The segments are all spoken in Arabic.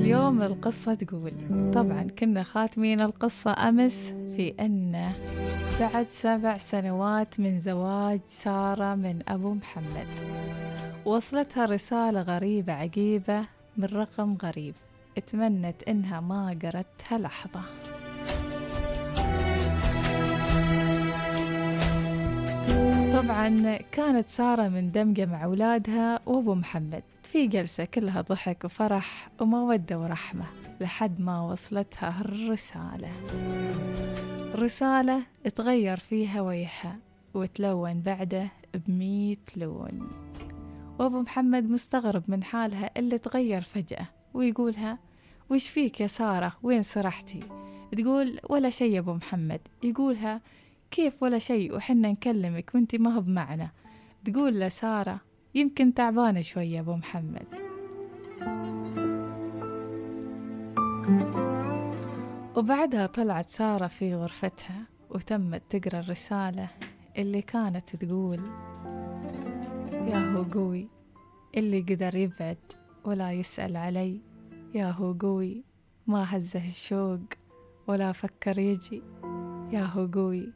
اليوم القصة تقول طبعا كنا خاتمين القصة أمس في أن بعد سبع سنوات من زواج سارة من أبو محمد وصلتها رسالة غريبة عجيبة من رقم غريب اتمنت إنها ما قرتها لحظة. طبعا كانت سارة مندمجة مع أولادها وأبو محمد. في جلسة كلها ضحك وفرح ومودة ورحمة لحد ما وصلتها الرسالة. رسالة تغير فيها وجهها وتلون بعده بمية لون. وأبو محمد مستغرب من حالها اللي تغير فجأة ويقولها وش فيك يا سارة؟ وين سرحتي؟ تقول ولا شي يا أبو محمد. يقولها كيف ولا شي وحنا نكلمك وانتي ما هو بمعنا تقول لسارة يمكن تعبانة شوية أبو محمد. وبعدها طلعت سارة في غرفتها وتمت تقرأ الرسالة اللي كانت تقول يا هو قوي اللي قدر يبعد ولا يسأل علي. يا هو قوي ما هزه الشوق ولا فكر يجي. يا هو قوي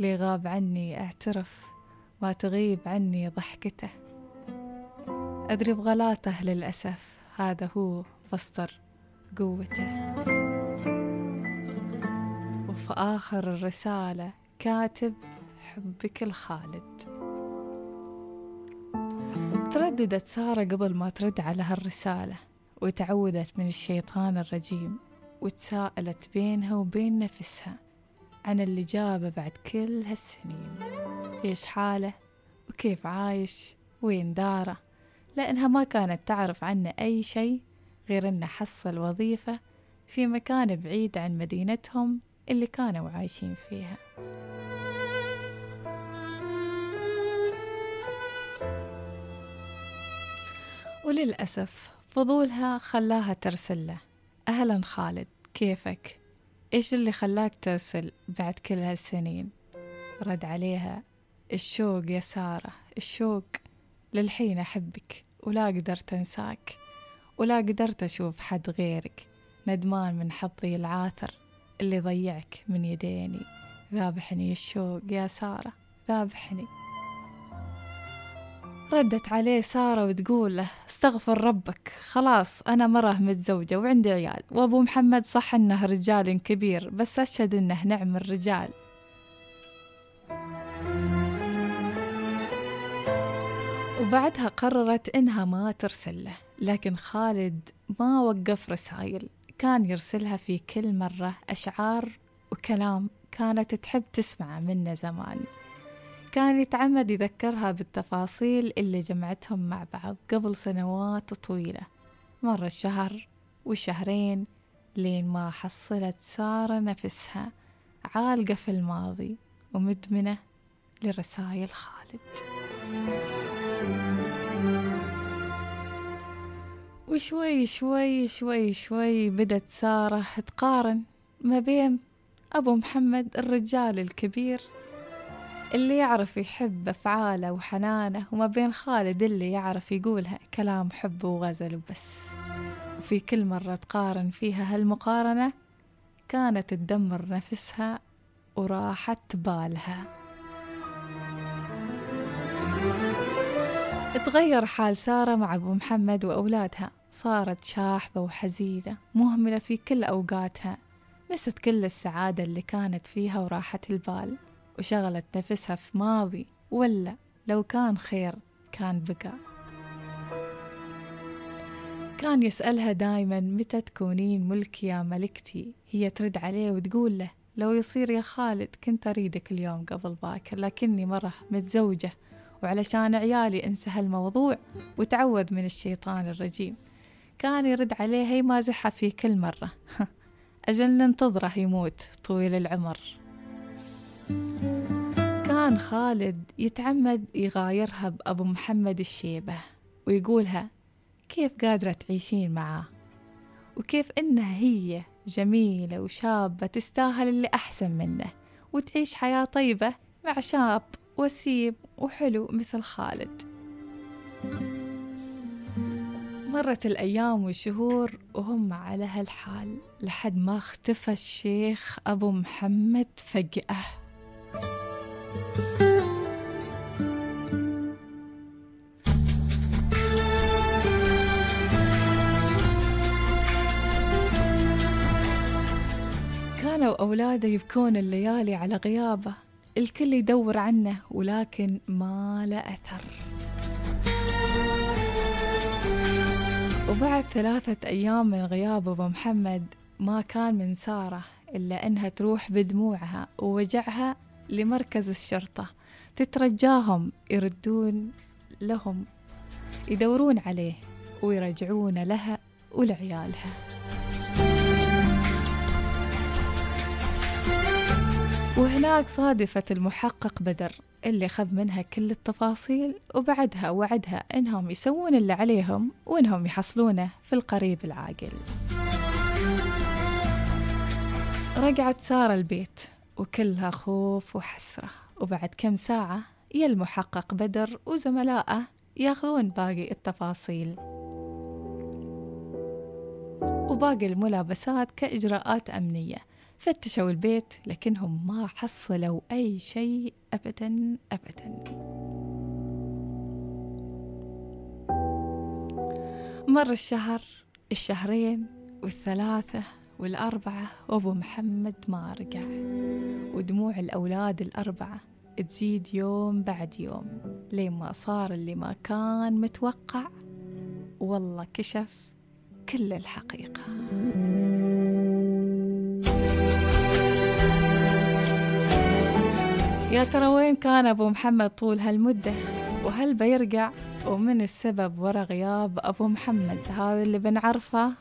لي غاب عني اعترف ما تغيب عني ضحكته. أدري بغلاته للأسف هذا هو مصدر قوته. وفي آخر الرسالة كاتب حبك الخالد ترددت سارة قبل ما ترد على هالرسالة وتعوذت من الشيطان الرجيم وتساءلت بينها وبين نفسها عن اللي جابه بعد كل هالسنين. إيش حاله؟ وكيف عايش؟ وين داره؟ لأنها ما كانت تعرف عنه أي شيء غير أنه حصل وظيفة في مكان بعيد عن مدينتهم اللي كانوا عايشين فيها. وللأسف فضولها خلاها ترسل له. أهلا خالد كيفك؟ إيش اللي خلاك ترسل بعد كل هالسنين؟ رد عليها الشوق يا سارة الشوق للحين أحبك ولا قدرت أنساك ولا قدرت أشوف حد غيرك ندمان من حظي العاثر اللي ضيعك من يديني ذابحني الشوق يا سارة ذابحني ردت عليه سارة وتقول له استغفر ربك خلاص أنا مرة متزوجة وعندي عيال وأبو محمد صح إنه رجال كبير بس أشهد إنه نعم الرجال. وبعدها قررت إنها ما ترسل له لكن خالد ما وقف رسائل كان يرسلها في كل مرة أشعار وكلام كانت تحب تسمعه منه زمان. كان يتعمد يذكرها بالتفاصيل اللي جمعتهم مع بعض قبل سنوات طويلة. مر الشهر والشهرين لين ما حصلت سارة نفسها عالقة في الماضي ومدمنة لرسائل خالد. وشوي شوي شوي شوي بدت سارة تقارن ما بين أبو محمد الرجال الكبير اللي يعرف يحب أفعاله وحنانه وما بين خالد اللي يعرف يقولها كلام حب وغزل وبس. وفي كل مرة تقارن فيها هالمقارنة كانت تدمر نفسها وراحت بالها. تغير حال سارة مع أبو محمد وأولادها. صارت شاحبة وحزينة مهملة في كل أوقاتها. نست كل السعادة اللي كانت فيها وراحت البال. وشغلت نفسها في ماضي ولا لو كان خير كان بقى. كان يسألها دايما متى تكونين ملكي يا ملكتي؟ هي ترد عليه وتقول له لو يصير يا خالد كنت أريدك اليوم قبل باكر لكني مرة متزوجة وعلشان عيالي انسى هالموضوع وتعود من الشيطان الرجيم. كان يرد عليها يمازحها في كل مرة. أجل ننتظره يموت طويل العمر. كان خالد يتعمد يغايرها بأبو محمد الشيبة ويقولها كيف قادرة تعيشين معاه؟ وكيف إنها هي جميلة وشابة تستاهل اللي أحسن منه وتعيش حياة طيبة مع شاب وسيم وحلو مثل خالد. مرت الأيام والشهور وهم على هالحال لحد ما اختفى الشيخ أبو محمد فجأة. كانوا أولاده يبكون الليالي على غيابه. الكل يدور عنه ولكن ما له أثر. وبعد ثلاثة أيام من غياب أبو محمد ما كان من سارة إلا أنها تروح بدموعها ووجعها لمركز الشرطة. تترجاهم يردون لهم يدورون عليه ويرجعون لها ولعيالها. وهناك صادفت المحقق بدر اللي خذ منها كل التفاصيل وبعدها وعدها إنهم يسوون اللي عليهم وإنهم يحصلونه في القريب العاجل رجعت سارة البيت. وكلها خوف وحسرة. وبعد كم ساعة يا المحقق بدر وزملائه ياخذون باقي التفاصيل. وباقي الملابسات كإجراءات أمنية. فتشوا البيت لكنهم ما حصلوا أي شيء أبدا أبدا. مر الشهر الشهرين والثلاثة والأربعة وأبو محمد ما رجع. ودموع الأولاد الأربعة تزيد يوم بعد يوم لين ما صار اللي ما كان متوقع. والله كشف كل الحقيقة. يا ترى وين كان أبو محمد طول هالمدة؟ وهل بيرجع؟ ومن السبب ورا غياب أبو محمد؟ هذا اللي بنعرفه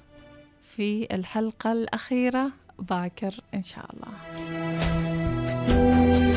في الحلقة الأخيرة. باكر إن شاء الله. Thank you.